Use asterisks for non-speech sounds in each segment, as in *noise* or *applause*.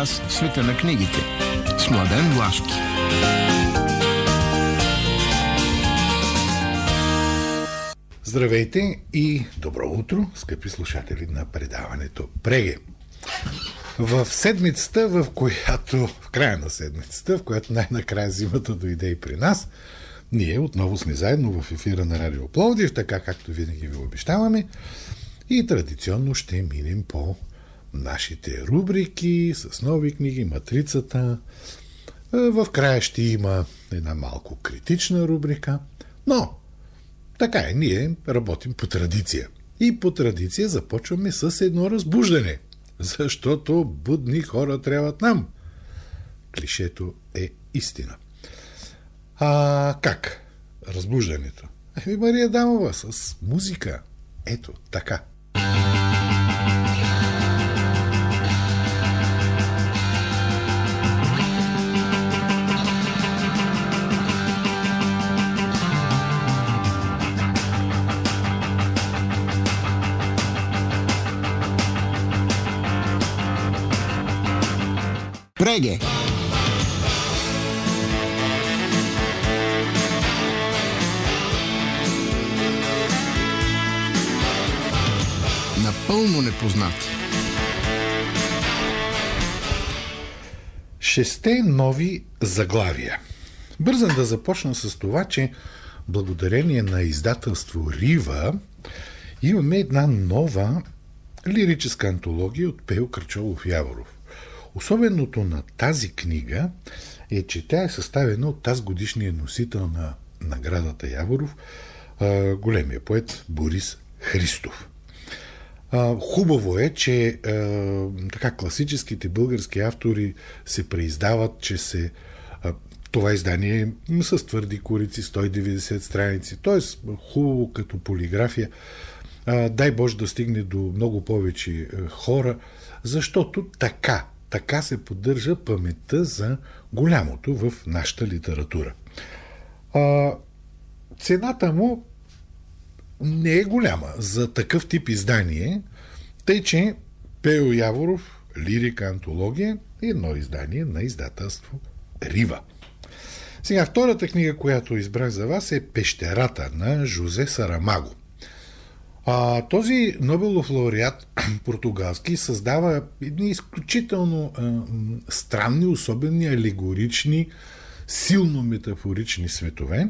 Час в света на книгите. С Младен Влашки. Здравейте и добро утро, скъпи слушатели на предаването Преге. В седмицата, в която, в края на седмицата, в която най-накрая зимата дойде и при нас, ние отново сме заедно в ефира на Радио Пловдив, така както винаги ви обещаваме. И традиционно ще минем по нашите рубрики с нови книги, матрицата. Е, в края ще има една малко критична рубрика, но така е, ние работим по традиция. И по традиция започваме с едно разбуждане, защото будни хора трябват нам. Клишето е истина. А как? Разбуждането. Еми Мария Дамова с музика. Ето, така. Преге. Напълно непознати. Шесте нови заглавия. Бързам да започна с това, че благодарение на издателство Рива имаме една нова лирическа антология от Пео Крачолов Яворов. Особеното на тази книга е, че тя е съставена от тази годишния носител на наградата Яворов, големия поет Борис Христов. Хубаво е, че така класическите български автори се преиздават, че се това издание е с твърди корици, 190 страници, т.е. хубаво като полиграфия. Дай Боже да стигне до много повече хора, защото така така се поддържа паметта за голямото в нашата литература. А, цената му не е голяма за такъв тип издание, тъй че Пео Яворов, лирика, антология е едно издание на издателство Рива. Сега, втората книга, която избрах за вас е Пещерата на Жозе Сарамаго. А, този Нобелов лауреат *clears throat* португалски създава едни изключително а, странни, особени, алегорични, силно метафорични светове.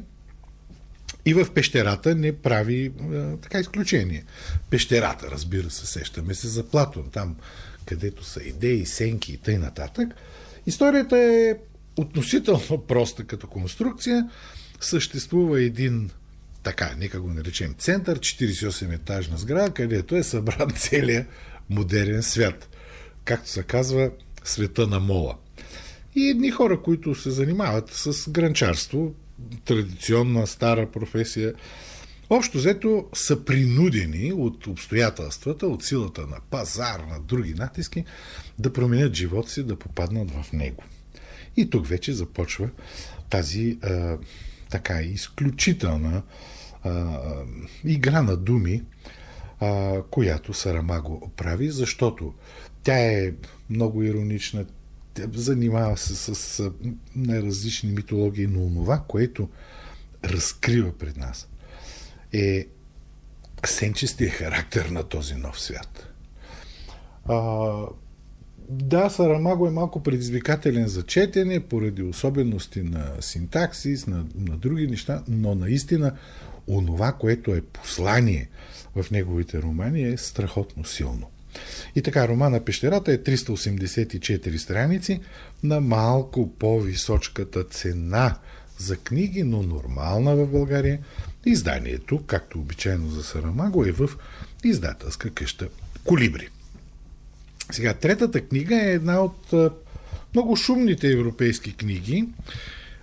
И в пещерата не прави а, така изключение. Пещерата, разбира се, сещаме се за Платон, там където са идеи, сенки и тъй нататък. Историята е относително *laughs* проста като конструкция. Съществува един така, нека го наречем център, 48-етажна сграда, където е събран *laughs* целият модерен свят. Както се казва, света на мола. И едни хора, които се занимават с гранчарство, традиционна стара професия, общо взето са принудени от обстоятелствата, от силата на пазар, на други натиски, да променят живота си, да попаднат в него. И тук вече започва тази а, така изключителна а, игра на думи, а, която Сарамаго прави, защото тя е много иронична, занимава се с, с най-различни митологии, но това, което разкрива пред нас е сенчестия характер на този нов свят. А, да, Сарамаго е малко предизвикателен за четене, поради особености на синтаксис, на, на други неща, но наистина онова, което е послание в неговите романи е страхотно силно. И така, романа Пещерата е 384 страници на малко по-височката цена за книги, но нормална в България. Изданието, както обичайно за Сарамаго, е в издателска къща Колибри. Сега, третата книга е една от много шумните европейски книги.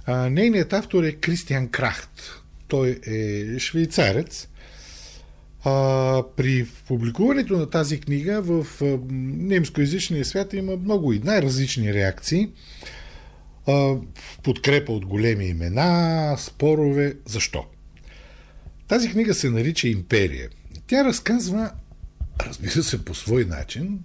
Нейният автор е Кристиан Крахт. Той е швейцарец. А, при публикуването на тази книга в немскоязичния свят има много и най-различни реакции. А, подкрепа от големи имена, спорове. Защо? Тази книга се нарича Империя. Тя разказва, разбира се, по свой начин,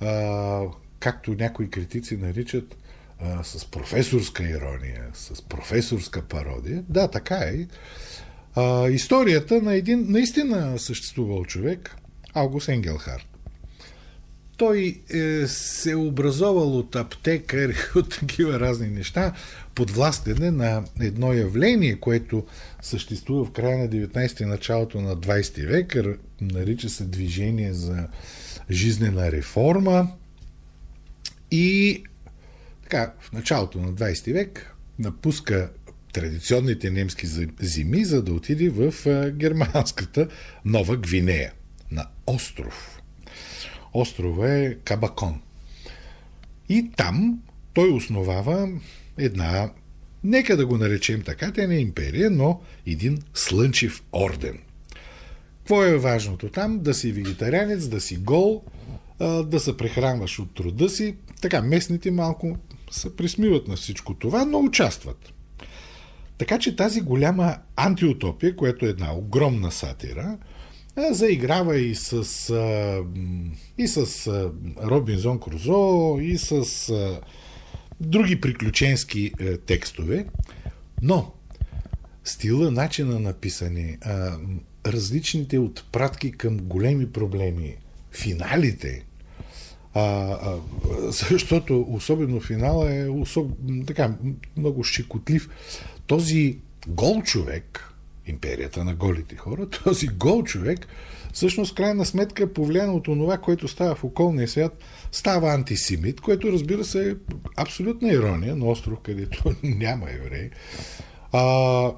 а, както някои критици наричат, а, с професорска ирония, с професорска пародия. Да, така е. А, историята на един наистина съществувал човек, Аугус Енгелхард. Той е, се е образовал от аптекар и от такива разни неща, подвластене на едно явление, което съществува в края на 19 ти началото на 20 век, нарича се движение за жизнена реформа и така, в началото на 20 век напуска традиционните немски зими, за да отиде в германската Нова Гвинея, на остров. Острова е Кабакон. И там той основава една, нека да го наречем така, тя не е империя, но един слънчев орден. Какво е важното там? Да си вегетарианец, да си гол, да се прехранваш от труда си. Така, местните малко се присмиват на всичко това, но участват. Така че тази голяма антиутопия, която е една огромна сатира, заиграва и с, и с Робинзон Крузо, и с други приключенски е, текстове, но стила, начина на писане, различните отпратки към големи проблеми, финалите, а, а, защото особено финала е особ, така, много щекотлив. Този гол човек, империята на голите хора, *laughs* този гол човек, всъщност, крайна сметка, повлиян от това, което става в околния свят, става антисемит, което разбира се е абсолютна ирония на остров, където *laughs* няма евреи. А,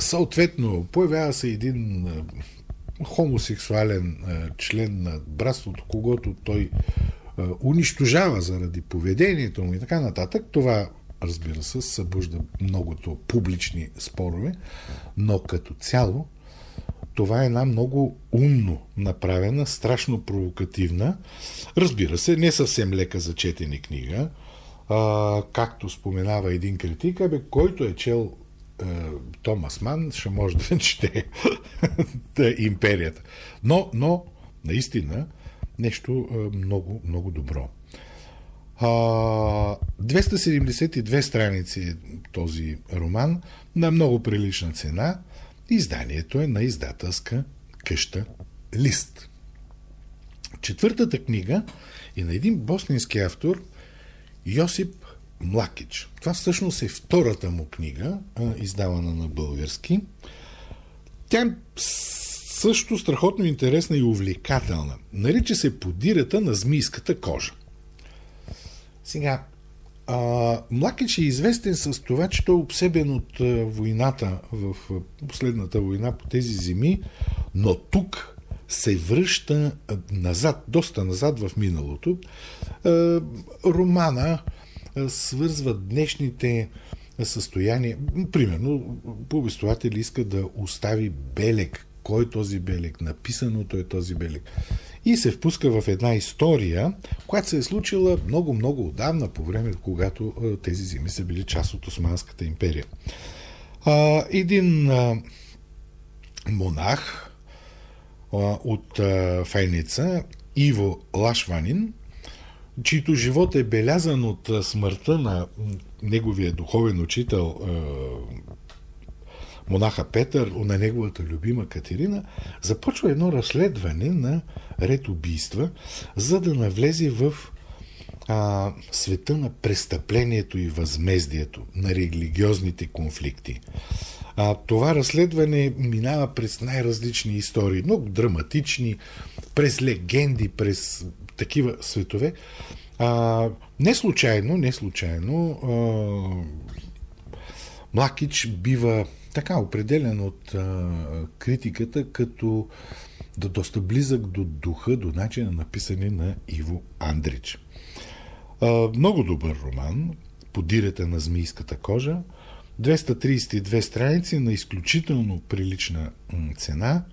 съответно, появява се един хомосексуален член на братството, когато той унищожава заради поведението му и така нататък. Това разбира се, събужда многото публични спорове, но като цяло това е една много умно направена, страшно провокативна, разбира се, не съвсем лека за четене книга, а, както споменава един критик, абе, който е чел Томас Ман, ще може да *laughs* чете империята. Но, но, наистина, нещо е, много, много добро. 272 страници е този роман на много прилична цена. Изданието е на издателска къща Лист. Четвъртата книга е на един боснински автор Йосип Млакич. Това всъщност е втората му книга, издавана на български. Тя е също страхотно интересна и увлекателна. Нарича се Подирата на змийската кожа. Сега, а, Млакич е известен с това, че той е обсебен от войната в последната война по тези земи, но тук се връща назад, доста назад в миналото. А, романа а, свързва днешните състояния. Примерно, повествовател иска да остави белег. Кой е този белег? Написаното е този белег и се впуска в една история, която се е случила много-много отдавна, по време, когато тези земи са били част от Османската империя. Един монах от Файница, Иво Лашванин, чийто живот е белязан от смъртта на неговия духовен учител монаха Петър, на неговата любима Катерина, започва едно разследване на ред убийства, за да навлезе в а, света на престъплението и възмездието, на религиозните конфликти. А, това разследване минава през най-различни истории, много драматични, през легенди, през такива светове. А, не случайно, не случайно, а, Млакич бива така определен от а, критиката като да доста близък до духа, до начина на писане на Иво Андрич. А, много добър роман, Подирата на змийската кожа, 232 страници на изключително прилична цена.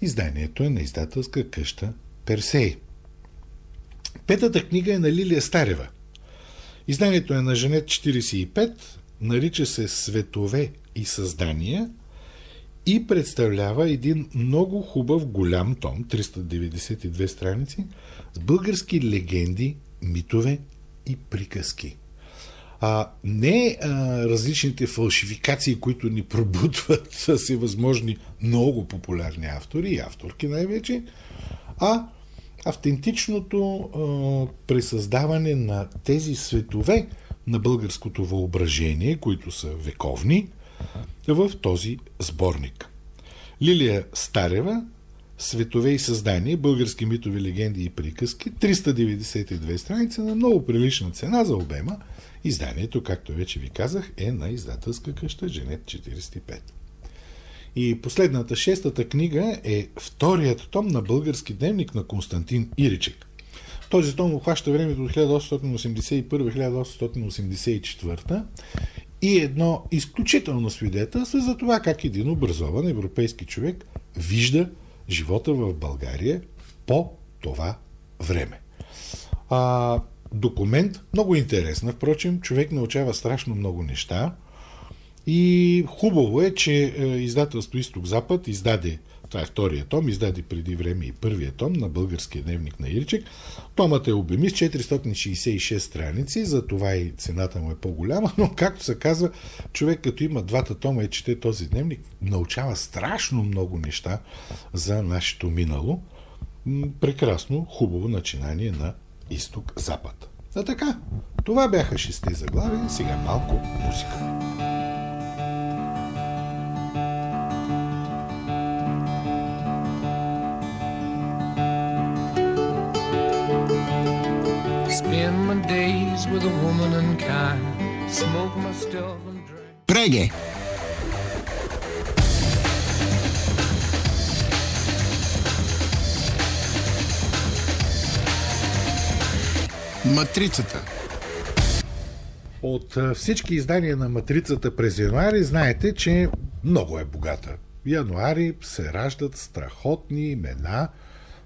Изданието е на издателска къща Персей. Петата книга е на Лилия Старева. Изданието е на Женет 45, нарича се Светове и създания и представлява един много хубав голям том, 392 страници, с български легенди, митове и приказки. А, не а, различните фалшификации, които ни пробутват *laughs* с всевъзможни много популярни автори и авторки най-вече, а автентичното а, пресъздаване на тези светове на българското въображение, които са вековни, в този сборник. Лилия Старева, Светове и създания, български митови легенди и приказки, 392 страници на много прилична цена за обема. Изданието, както вече ви казах, е на издателска къща Женет 45. И последната, шестата книга е вторият том на български дневник на Константин Иричек. Този том обхваща времето от 1881-1884 и едно изключително свидетелство за това как един образован европейски човек вижда живота в България по това време. А, документ, много интересна, впрочем, човек научава страшно много неща и хубаво е, че е, издателство Изток-Запад издаде това е втория том, издаде преди време и първия том на българския дневник на Ирчек. Томът е обемист 466 страници, за това и цената му е по-голяма, но както се казва, човек като има двата тома и чете този дневник, научава страшно много неща за нашето минало. Прекрасно, хубаво начинание на изток-запад. А така, това бяха шести заглавия, сега малко музика. Woman and kind. Smoke my stuff and drink. Преге! Матрицата. От всички издания на Матрицата през януари знаете, че много е богата. Януари се раждат страхотни имена –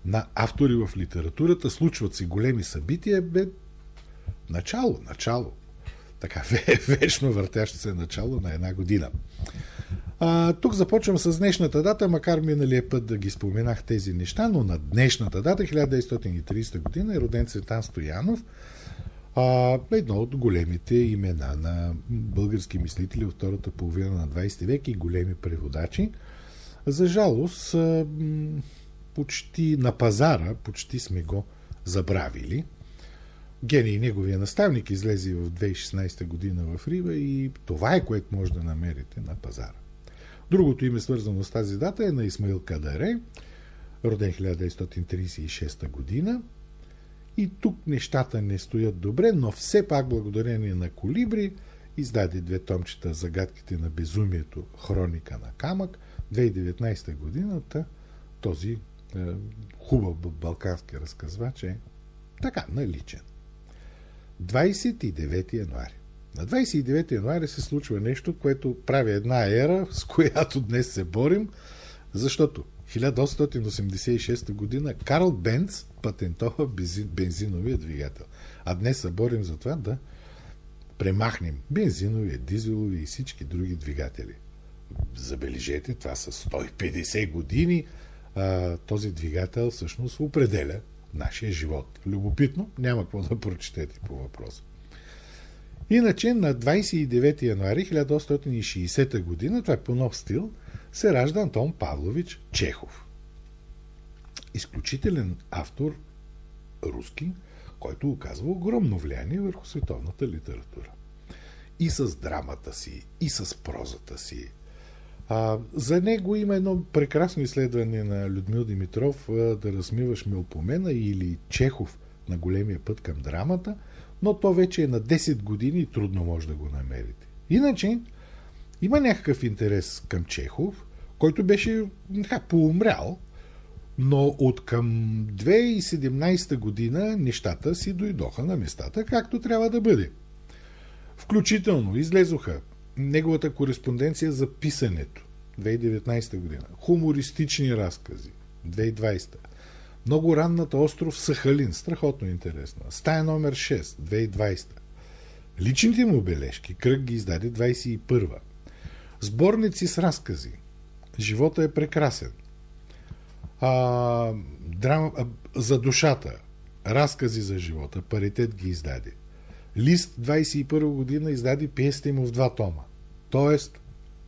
на автори в литературата, случват се големи събития, бе начало, начало. Така, *laughs* вечно въртящо се начало на една година. А, тук започвам с днешната дата, макар миналия път да ги споменах тези неща, но на днешната дата, 1930 година, е роден Цветан Стоянов, а, едно от големите имена на български мислители от втората половина на 20 век и големи преводачи. За жалост, почти на пазара, почти сме го забравили. Гений, неговия наставник, излезе в 2016 година в Рива и това е което може да намерите на пазара. Другото име, свързано с тази дата, е на Исмаил Кадаре, роден 1936 година. И тук нещата не стоят добре, но все пак благодарение на Колибри издаде две томчета Загадките на безумието, хроника на камък, 2019 годината този е, хубав балкански разказвач е така, наличен. 29 януари. На 29 януари се случва нещо, което прави една ера, с която днес се борим, защото 1886 година Карл Бенц патентова бензиновия двигател. А днес се борим за това да премахнем бензиновия, дизелови и всички други двигатели. Забележете, това са 150 години а, този двигател всъщност определя нашия живот. Любопитно, няма какво да прочетете по въпроса. Иначе на 29 януари 1860 година, това е по нов стил, се ражда Антон Павлович Чехов. Изключителен автор руски, който оказва огромно влияние върху световната литература. И с драмата си, и с прозата си, а, за него има едно прекрасно изследване на Людмил Димитров да размиваш мелпомена или Чехов на големия път към драмата, но то вече е на 10 години и трудно може да го намерите. Иначе има някакъв интерес към Чехов, който беше така, поумрял, но от към 2017 година нещата си дойдоха на местата, както трябва да бъде. Включително излезоха неговата кореспонденция за писането. 2019 година, хумористични разкази. 2020, много ранната остров Сахалин, страхотно интересна, стая номер 6 2020, личните му бележки, кръг ги издаде 21 сборници с разкази, Живота е прекрасен. А, драма, а, за душата. Разкази за живота. Паритет ги издаде. Лист 21 година издаде пиесите му в два тома. Тоест,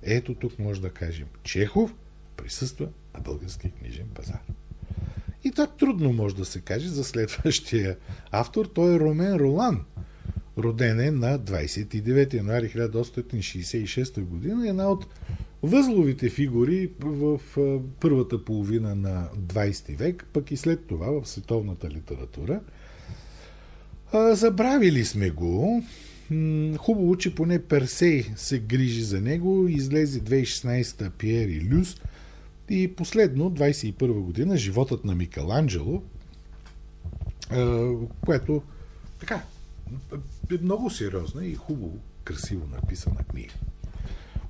ето тук може да кажем, Чехов присъства на български книжен пазар. И так трудно може да се каже за следващия автор. Той е Ромен Ролан. Роден е на 29 януари 1866 година. Една от възловите фигури в първата половина на 20 век, пък и след това в световната литература. Забравили сме го. Хубаво, че поне Персей се грижи за него. Излезе 2016 Пиер и Люс – и последно, 21 година, животът на Микеланджело, което така е много сериозна и хубаво, красиво написана книга.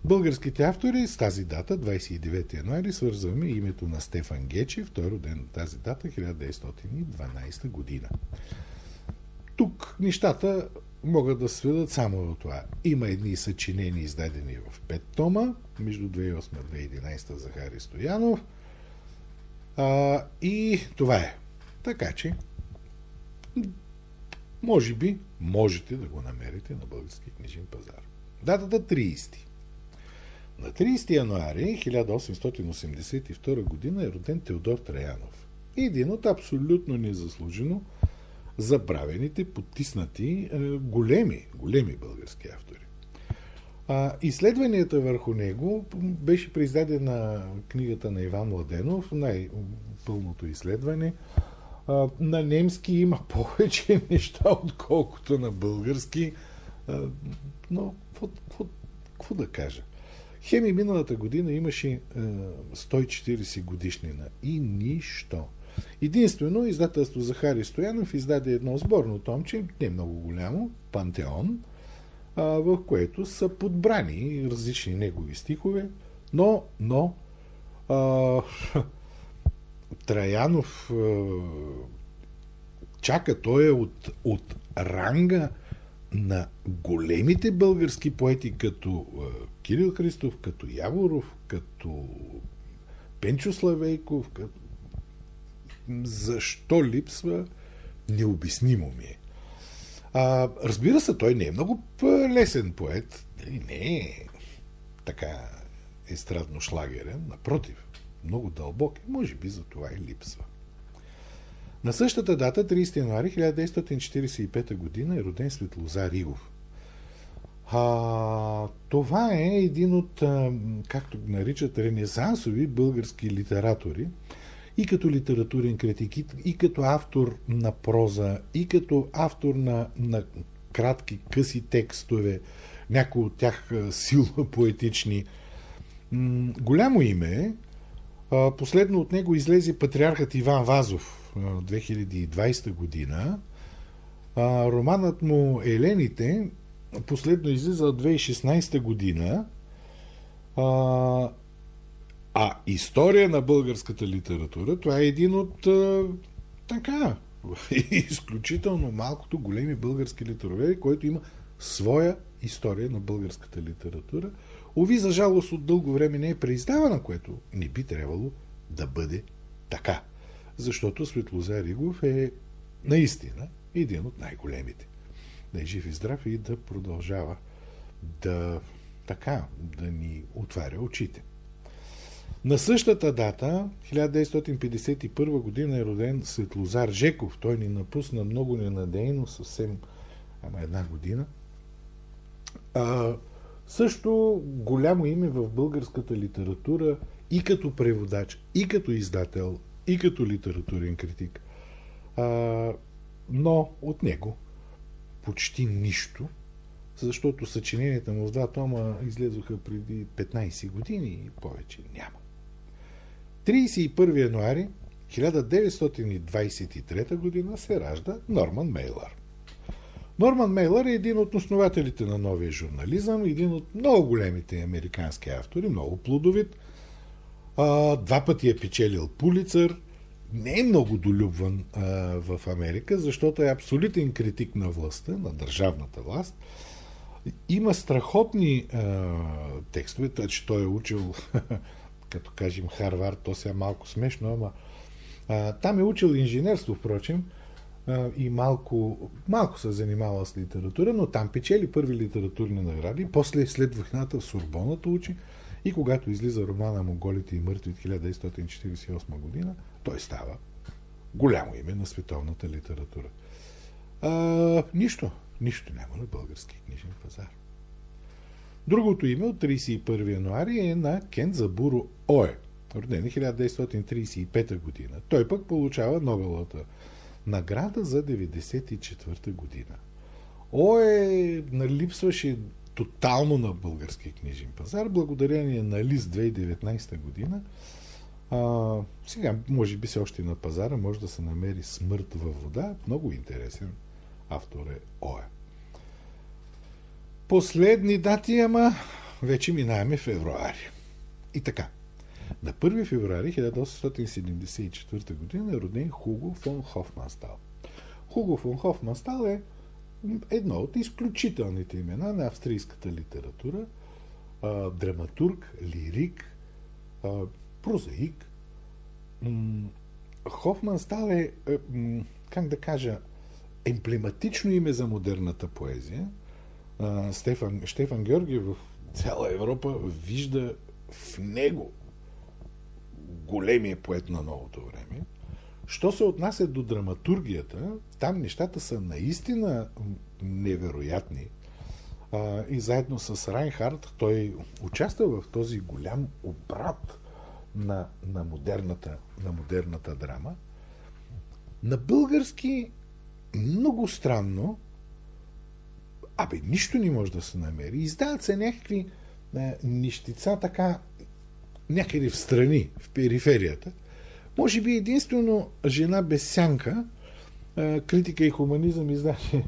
Българските автори с тази дата, 29 януари, свързваме името на Стефан Гечев, той е роден на тази дата, 1912 година. Тук нещата могат да сведат само до това. Има едни съчинени, издадени в пет тома, между 2008 и 2011 Захари Стоянов. А, и това е. Така че, може би, можете да го намерите на български книжен пазар. Датата 30. На 30 януари 1882 година е роден Теодор Траянов. Един от абсолютно незаслужено забравените, потиснати, е, големи, големи български автори. Изследванията върху него беше произдадена книгата на Иван Младенов, най-пълното изследване. На немски има *laughs* повече неща, отколкото на български. Но какво да кажа? Хеми миналата година имаше 140 годишнина и нищо. Единствено, издателство Захари Стоянов издаде едно сборно томче, не много голямо, Пантеон, в което са подбрани различни негови стихове, но, но а, *laughs* Траянов а, чака, той е от, от ранга на големите български поети, като Кирил Христов, като Яворов, като Пенчо Славейков, като защо липсва, необяснимо ми е. А, разбира се, той не е много лесен поет. Не е така естрадно шлагерен. Напротив, много дълбок и може би за това и липсва. На същата дата, 30 януари 1945 година, е роден Светлозар Игов. А, това е един от, както наричат, ренесансови български литератори, и като литературен критик, и, като автор на проза, и като автор на, на кратки, къси текстове, някои от тях силно *laughs* поетични. М- голямо име. А, последно от него излезе патриархът Иван Вазов 2020 година. Романът му Елените последно излиза 2016 година. А, история на българската литература, това е един от така, *laughs* изключително малкото големи български литератури, който има своя история на българската литература. Ови, за жалост, от дълго време не е преиздавана, което не би трябвало да бъде така. Защото Светлозар Ригов е наистина един от най-големите. Да е жив и здрав и да продължава да така, да ни отваря очите. На същата дата, 1951 година е роден Светлозар Жеков. Той ни напусна много ненадейно, съвсем ама една година. А, също голямо име в българската литература и като преводач, и като издател, и като литературен критик. А, но от него почти нищо, защото съчиненията му в два тома излезоха преди 15 години и повече няма. 31 януари 1923 година се ражда Норман Мейлър. Норман Мейлър е един от основателите на новия журнализъм, един от много големите американски автори, много плодовит. Два пъти е печелил Пулицър, не е много долюбван а, в Америка, защото е абсолютен критик на властта, на държавната власт. Има страхотни а, текстове, че той е учил *laughs* като кажем Харвард, то сега малко смешно, ама а, там е учил инженерство, впрочем, а, и малко, малко се занимава с литература, но там печели първи литературни награди, после след войната в Сорбоната учи и когато излиза романа Монголите и мъртви от 1948 година, той става голямо име на световната литература. А, нищо, нищо няма на български книжен пазар. Другото име от 31 януари е на Кензабуро Ое, роден 1935 година. Той пък получава Нобелата награда за 1994 година. Ое налипсваше тотално на български книжен пазар, благодарение на Лист 2019 година. А, сега, може би се още на пазара може да се намери Смърт във вода. Много интересен автор е Ое. Последни дати, ама вече минаваме февруари. И така. На 1 февруари 1874 г. е роден Хуго фон Хофманстал. Хуго фон Хофманстал е едно от изключителните имена на австрийската литература. Драматург, лирик, прозаик. Хофманстал е, е, как да кажа, емблематично име за модерната поезия – Стефан, Штефан Георгиев в цяла Европа вижда в него големия поет на новото време. Що се отнася до драматургията, там нещата са наистина невероятни. И заедно с Райнхард той участва в този голям обрат на, на, модерната, на модерната драма. На български много странно Абе, нищо не може да се намери. Издават се някакви е, нищица така някъде в страни, в периферията. Може би единствено жена без сянка, е, критика и хуманизъм издаше е,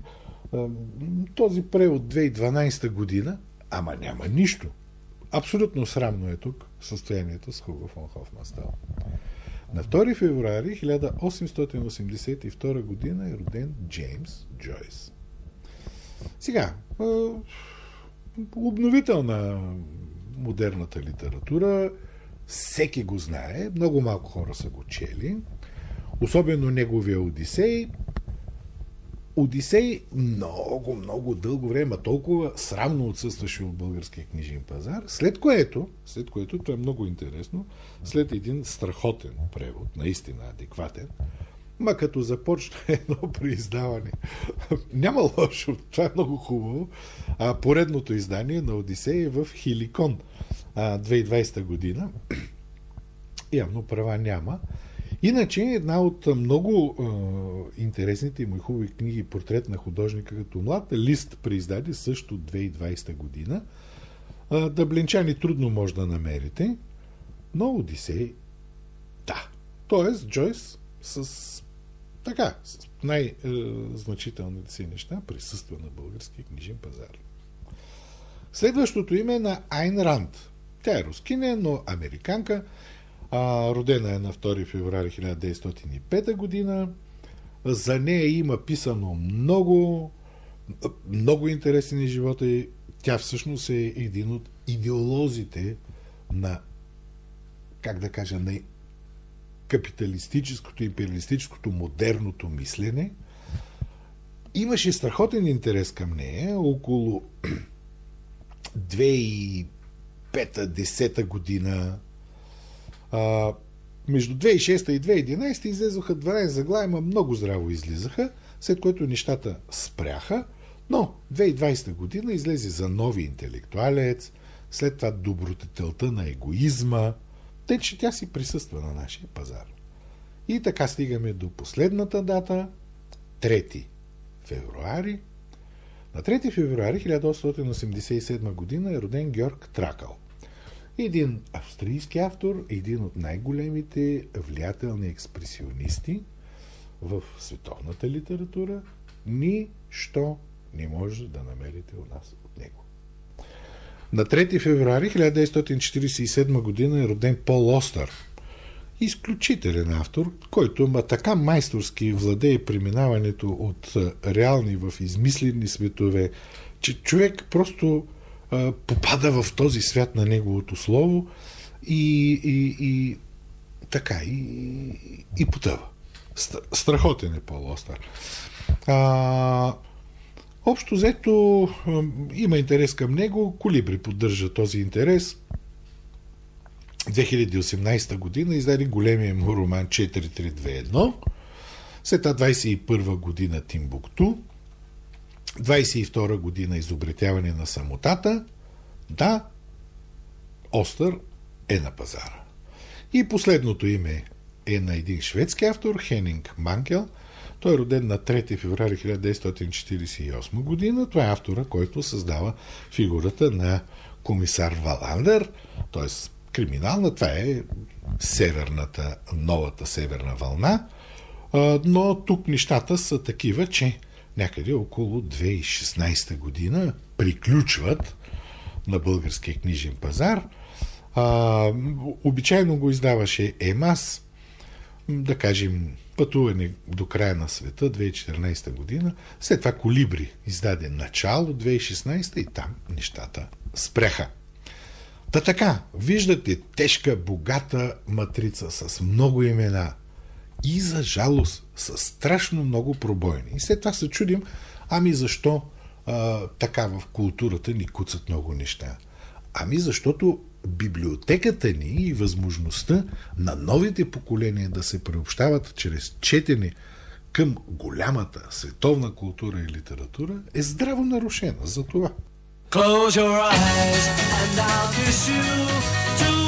този превод 2012 година, ама няма нищо. Абсолютно срамно е тук състоянието с Хуго фон Хофманстал. На 2 февруари 1882 година е роден Джеймс Джойс. Сега, обновител на модерната литература, всеки го знае, много малко хора са го чели, особено неговия Одисей. Одисей много, много дълго време, толкова срамно отсъстваше от българския книжен пазар, след което, след което, това е много интересно, след един страхотен превод, наистина адекватен, Ма като започна *laughs* едно преиздаване, няма лошо, това е много хубаво. А, поредното издание на Одисея е в Хиликон 2020 година. *clears throat* Явно права няма. Иначе една от много е, интересните и хубави книги Портрет на художника като млад лист преиздаде също 2020 година. Е, Дъблинчани трудно може да намерите, но Одисей да. Тоест Джойс с така, с най-значителните си неща присъства на българския книжен пазар. Следващото име е на Айн Ранд. Тя е рускиня, но американка. А, родена е на 2 феврари 1905 година. За нея има писано много, много интересни живота и тя всъщност е един от идеолозите на, как да кажа, на капиталистическото, империалистическото, модерното мислене. Имаше страхотен интерес към нея. Около *clears throat* 2005-2010 година а, между 2006 и 2011 излезоха 12 заглавия, много здраво излизаха, след което нещата спряха, но 2020 година излезе за нови интелектуалец, след това добротетелта на егоизма – тъй, че тя си присъства на нашия пазар. И така стигаме до последната дата, 3 февруари. На 3 февруари 1887 година е роден Георг Тракъл. Един австрийски автор, един от най-големите влиятелни експресионисти в световната литература. Нищо не може да намерите у нас от него. На 3 февруари 1947 година е роден Пол Остър. Изключителен автор, който ма така майсторски владее преминаването от реални в измислени светове, че човек просто попада в този свят на неговото слово и, и, и така, и, и потъва. Страхотен е Пол Остър. А, общо взето има интерес към него. Колибри поддържа този интерес. 2018 година издаде големия му роман 4321. След това 21 година Тимбукту. 22 година изобретяване на самотата. Да, Остър е на пазара. И последното име е на един шведски автор, Хенинг Манкел. Той е роден на 3 феврари 1948 година. Това е автора, който създава фигурата на комисар Валандер, т.е. криминална. Това е северната, новата северна вълна. Но тук нещата са такива, че някъде около 2016 година приключват на българския книжен пазар. А, обичайно го издаваше ЕМАС, да кажем, пътуване до края на света 2014 година. След това Колибри издаде начало 2016 и там нещата спряха. Та така, виждате тежка, богата матрица с много имена и за жалост с страшно много пробойни. И след това се чудим, ами защо а, така в културата ни куцат много неща. Ами защото библиотеката ни и възможността на новите поколения да се приобщават чрез четене към голямата световна култура и литература е здраво нарушена за това. Close your eyes and I'll kiss you Reggae.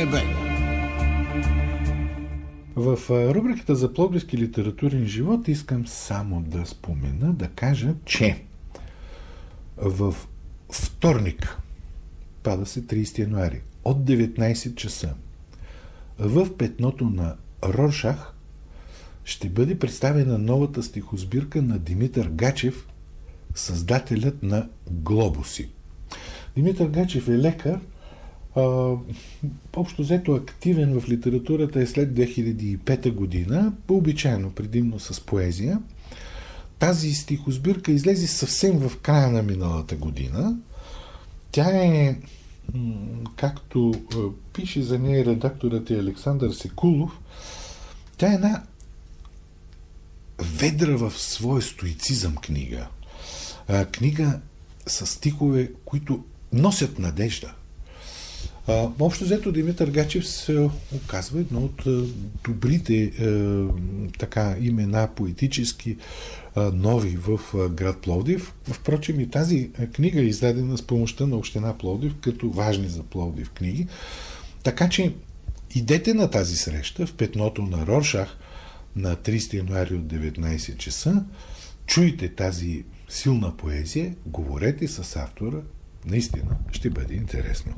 Небе. В рубриката за Пловдивски литературен живот искам само да спомена, да кажа, че в вторник, пада се 30 януари, от 19 часа, в петното на Роршах ще бъде представена новата стихосбирка на Димитър Гачев, създателят на Глобуси. Димитър Гачев е лекар, а, общо взето активен в литературата е след 2005 година, по-обичайно, предимно с поезия. Тази стихосбирка излезе съвсем в края на миналата година. Тя е, както пише за нея редакторът е Александър Секулов, тя е една ведра в своя стоицизъм книга. Книга с стихове, които носят надежда. Общо взето Димитър Гачев се оказва едно от добрите така имена поетически нови в град Пловдив. Впрочем и тази книга е издадена с помощта на Община Пловдив като важни за Пловдив книги. Така че идете на тази среща в петното на Роршах на 30 януари от 19 часа, чуйте тази силна поезия, говорете с автора, наистина ще бъде интересно.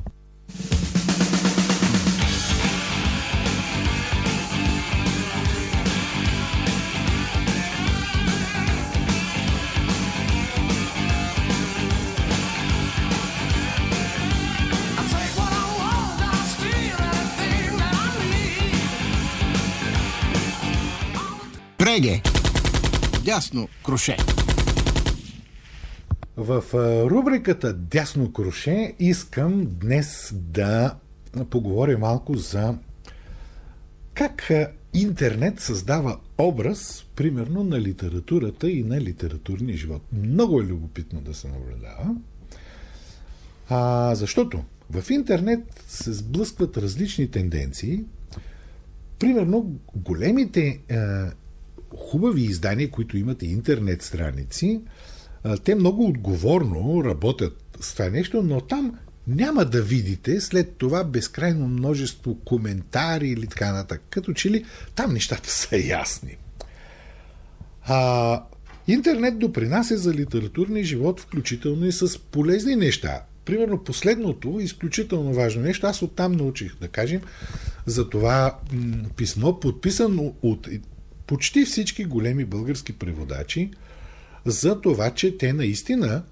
Реге. Дясно круше. В рубриката Дясно круше искам днес да поговоря малко за как интернет създава образ, примерно, на литературата и на литературния живот. Много е любопитно да се наблюдава. А, защото в интернет се сблъскват различни тенденции. Примерно, големите хубави издания, които имат и интернет страници, те много отговорно работят с това нещо, но там няма да видите след това безкрайно множество коментари или така нататък. Като че ли там нещата *laughs* са ясни. А, интернет допринася за литературния живот, включително и с полезни неща. Примерно последното, изключително важно нещо, аз оттам научих, да кажем, за това м- писмо, подписано от почти всички големи български преводачи, за това, че те наистина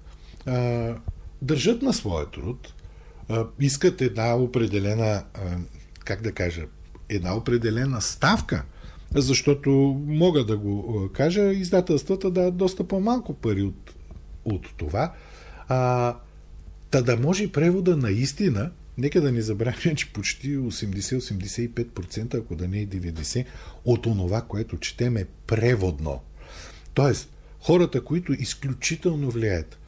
а, държат на своя труд, а, искат една определена, а, как да кажа, една определена ставка, защото мога да го кажа, издателствата дават доста по-малко пари от, от това. А, та да може превода наистина, нека да не забравяме, че почти 80-85%, ако да не е 90%, от онова, което четем е преводно. Тоест, хората, които изключително влияят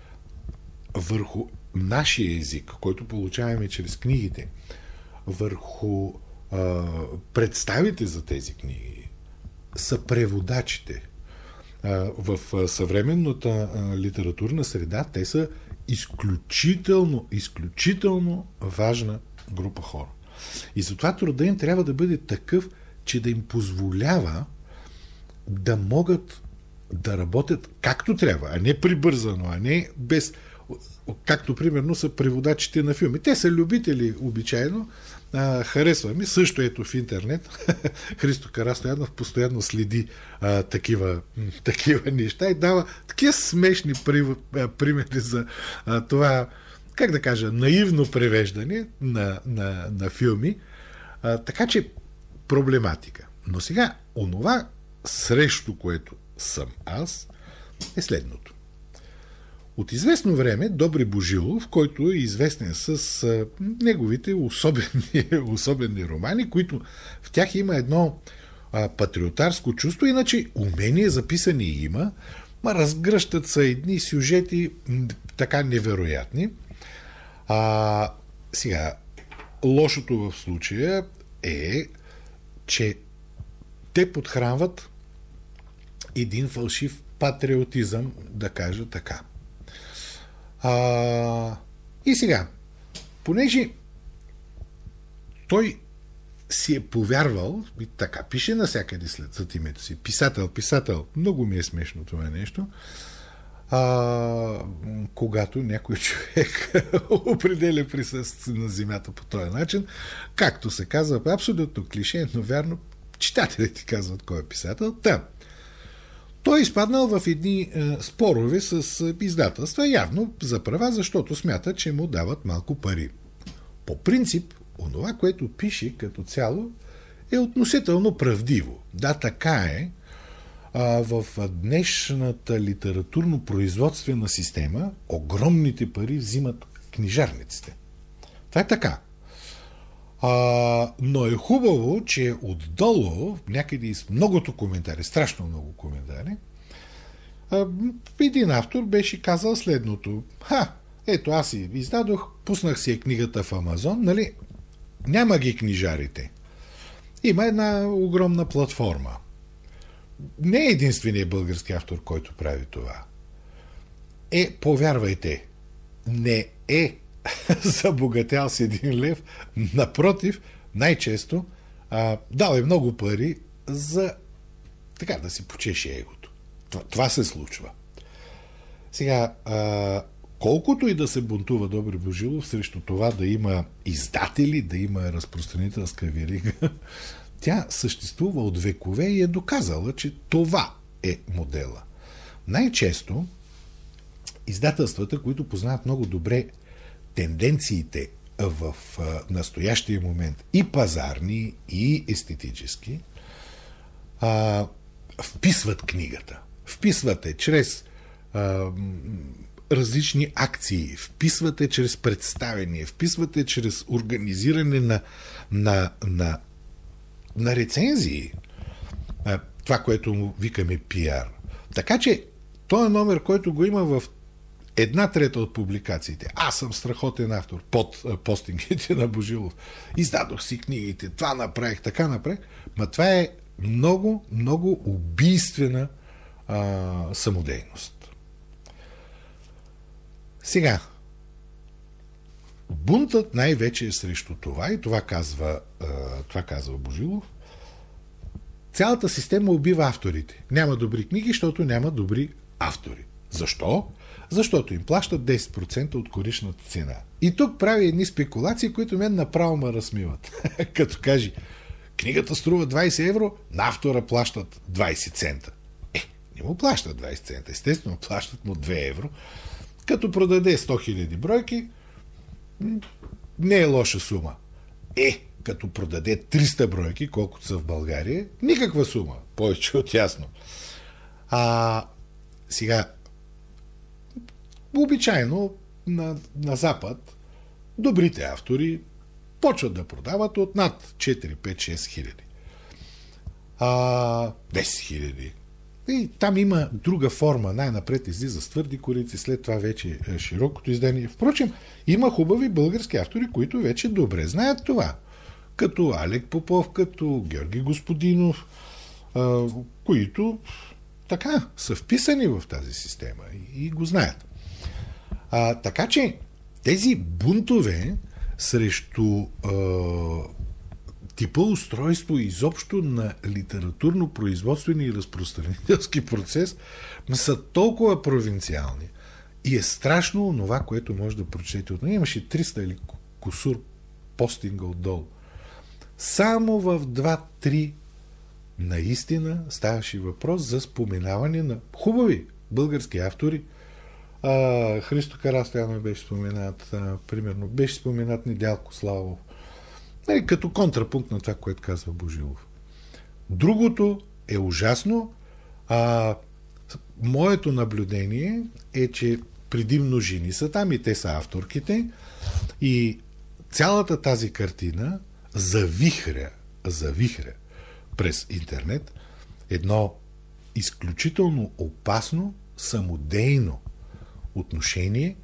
върху нашия език, който получаваме чрез книгите, върху а, представите за тези книги, са преводачите. А, в съвременната а, литературна среда те са изключително, изключително важна група хора. И затова труда им трябва да бъде такъв, че да им позволява да могат да работят както трябва, а не прибързано, а не без както примерно са преводачите на филми. Те са любители обичайно, а, харесва ми. Също ето в интернет *laughs* Христо Карастоянов постоянно следи а, такива, такива неща и дава такива смешни примери за а, това, как да кажа, наивно превеждане на, на, на филми. А, така че проблематика. Но сега, онова срещу което съм аз, е следното. От известно време Добри Божилов, който е известен с неговите особени, *laughs* особени романи, които в тях има едно а, патриотарско чувство, иначе умения записани има, ма разгръщат са едни сюжети така невероятни. А, сега, лошото в случая е, че те подхранват един фалшив патриотизъм, да кажа така. А, и сега, понеже той си е повярвал, и така пише навсякъде след зад името си, писател, писател, много ми е смешно това нещо, а, когато някой *laughs* човек определя присъствие на земята по този начин, както се казва, абсолютно клише, но вярно, читателите казват кой е писател. Та, той е изпаднал в едни е, спорове с е, издателства, явно за права, защото смята, че му дават малко пари. По принцип, онова, което пише като цяло, е относително правдиво. Да, така е. А, в днешната литературно-производствена система огромните пари взимат книжарниците. Това е така. А, но е хубаво, че отдолу, някъде с многото коментари, страшно много коментари, а, един автор беше казал следното. Ха, ето аз си издадох, пуснах си книгата в Амазон, нали? Няма ги книжарите. Има една огромна платформа. Не е единственият български автор, който прави това. Е, повярвайте, не е *laughs* забогатял с един лев. Напротив, най-често а, дал е много пари за така да си почеше егото. Това, това се случва. Сега, а, колкото и да се бунтува Добри Божилов срещу това да има издатели, да има разпространителска верига, *laughs* тя съществува от векове и е доказала, че това е модела. Най-често издателствата, които познават много добре тенденциите в настоящия момент и пазарни, и естетически, а, вписват книгата. Вписвате чрез а, различни акции, вписвате чрез представение, вписвате чрез организиране на, на, на, на рецензии. А, това, което му викаме пиар. Така че, този номер, който го има в една трета от публикациите. Аз съм страхотен автор под постингите на Божилов. Издадох си книгите, това направих, така направих. Ма това е много, много убийствена а, самодейност. Сега, бунтът най-вече е срещу това и това казва, а, това казва Божилов. Цялата система убива авторите. Няма добри книги, защото няма добри автори. Защо? Защото им плащат 10% от коричната цена. И тук прави едни спекулации, които мен направо ме размиват. *laughs* Като каже, Книгата струва 20 евро, на автора плащат 20 цента. Е, не му плащат 20 цента, естествено плащат му 2 евро. Като продаде 100 000 бройки, не е лоша сума. Е, като продаде 300 бройки, колкото са в България, никаква сума. Повече от ясно. А сега, обичайно на, на Запад добрите автори почват да продават от над 4, 5, 6 хиляди. А, 10 хиляди. И там има друга форма. Най-напред излиза с твърди корици, след това вече е широкото издание. Впрочем, има хубави български автори, които вече добре знаят това. Като Алек Попов, като Георги Господинов, които така са вписани в тази система и го знаят. А, така че тези бунтове срещу а, типа устройство изобщо на литературно-производствени и разпространителски процес са толкова провинциални. И е страшно това, което може да прочете от Имаше 300 или косур постинга отдолу. Само в 2-3 наистина ставаше въпрос за споменаване на хубави български автори. А, Христо Карастоянов беше споменат, а, примерно, беше споменат Недялко Славов. Нали, като контрапункт на това, което казва Божилов. Другото е ужасно. А, моето наблюдение е, че предимно жени са там и те са авторките. И цялата тази картина завихря, завихря през интернет едно изключително опасно, самодейно отношение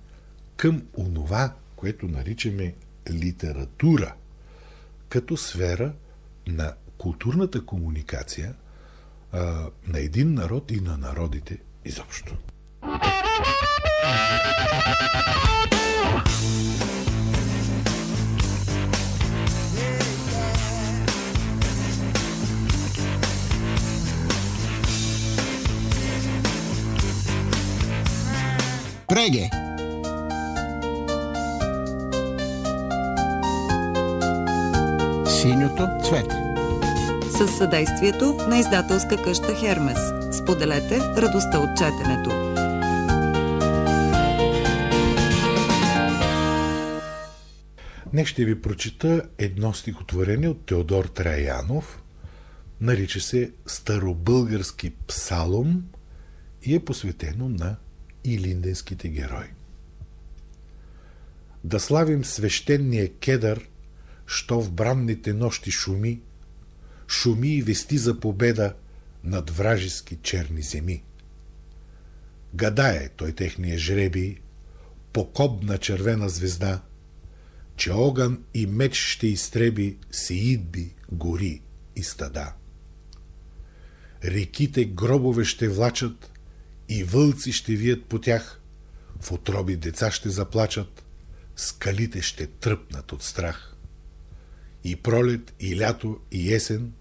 към онова, което наричаме литература, като сфера на културната комуникация а, на един народ и на народите изобщо. Преге. Синьото цвете. С съдействието на издателска къща Хермес. Споделете радостта от четенето. Днес ще ви прочита едно стихотворение от Теодор Траянов. Нарича се Старобългарски псалом и е посветено на и линденските герои. Да славим свещения кедър, що в бранните нощи шуми, шуми и вести за победа над вражески черни земи. Гадае той техния жреби, покобна червена звезда, че огън и меч ще изтреби сеидби, гори и стада. Реките гробове ще влачат, и вълци ще вият по тях, в отроби деца ще заплачат, скалите ще тръпнат от страх. И пролет, и лято, и есен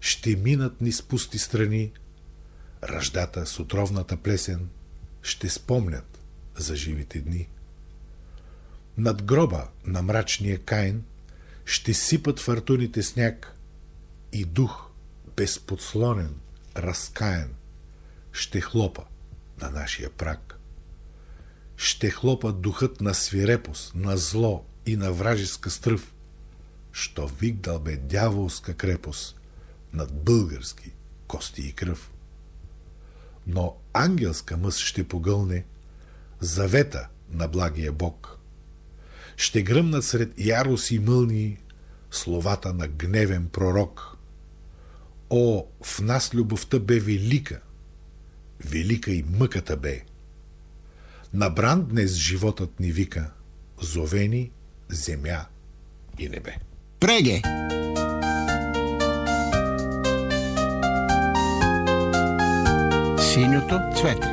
ще минат ни с пусти страни, ръждата с отровната плесен ще спомнят за живите дни. Над гроба на мрачния кайн ще сипат фартуните сняг и дух безподслонен, разкаен, ще хлопа на нашия прак. Ще хлопа духът на свирепост, на зло и на вражеска стръв, що вигдал бе дяволска крепост над български кости и кръв. Но ангелска мъс ще погълне завета на благия Бог. Ще гръмнат сред яроси и мълни словата на гневен пророк. О, в нас любовта бе велика, велика и мъката бе. Набран днес животът ни вика, зовени земя и небе. Преге! Синьото цвете.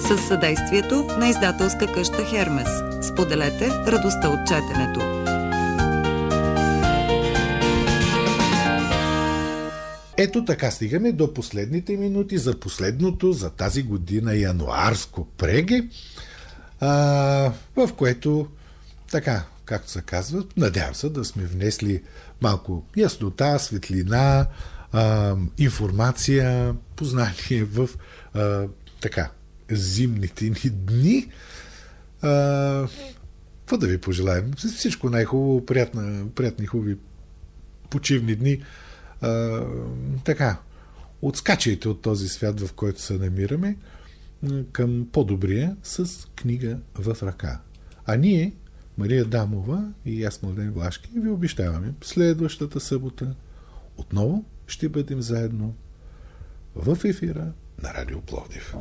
С съдействието на издателска къща Хермес. Споделете радостта от четенето. Ето така стигаме до последните минути за последното за тази година януарско преге, а, в което така както се казва. Надявам се да сме внесли малко яснота, светлина, а, информация, познание в а, така, зимните ни дни. А, какво да ви пожелаем? Всичко най-хубаво, приятни, хубави почивни дни. Така, отскачайте от този свят, в който се намираме, към по-добрия с книга в ръка. А ние, Мария Дамова и аз, Младен Влашки, ви обещаваме следващата събота отново ще бъдем заедно в ефира на Радио Пловдив.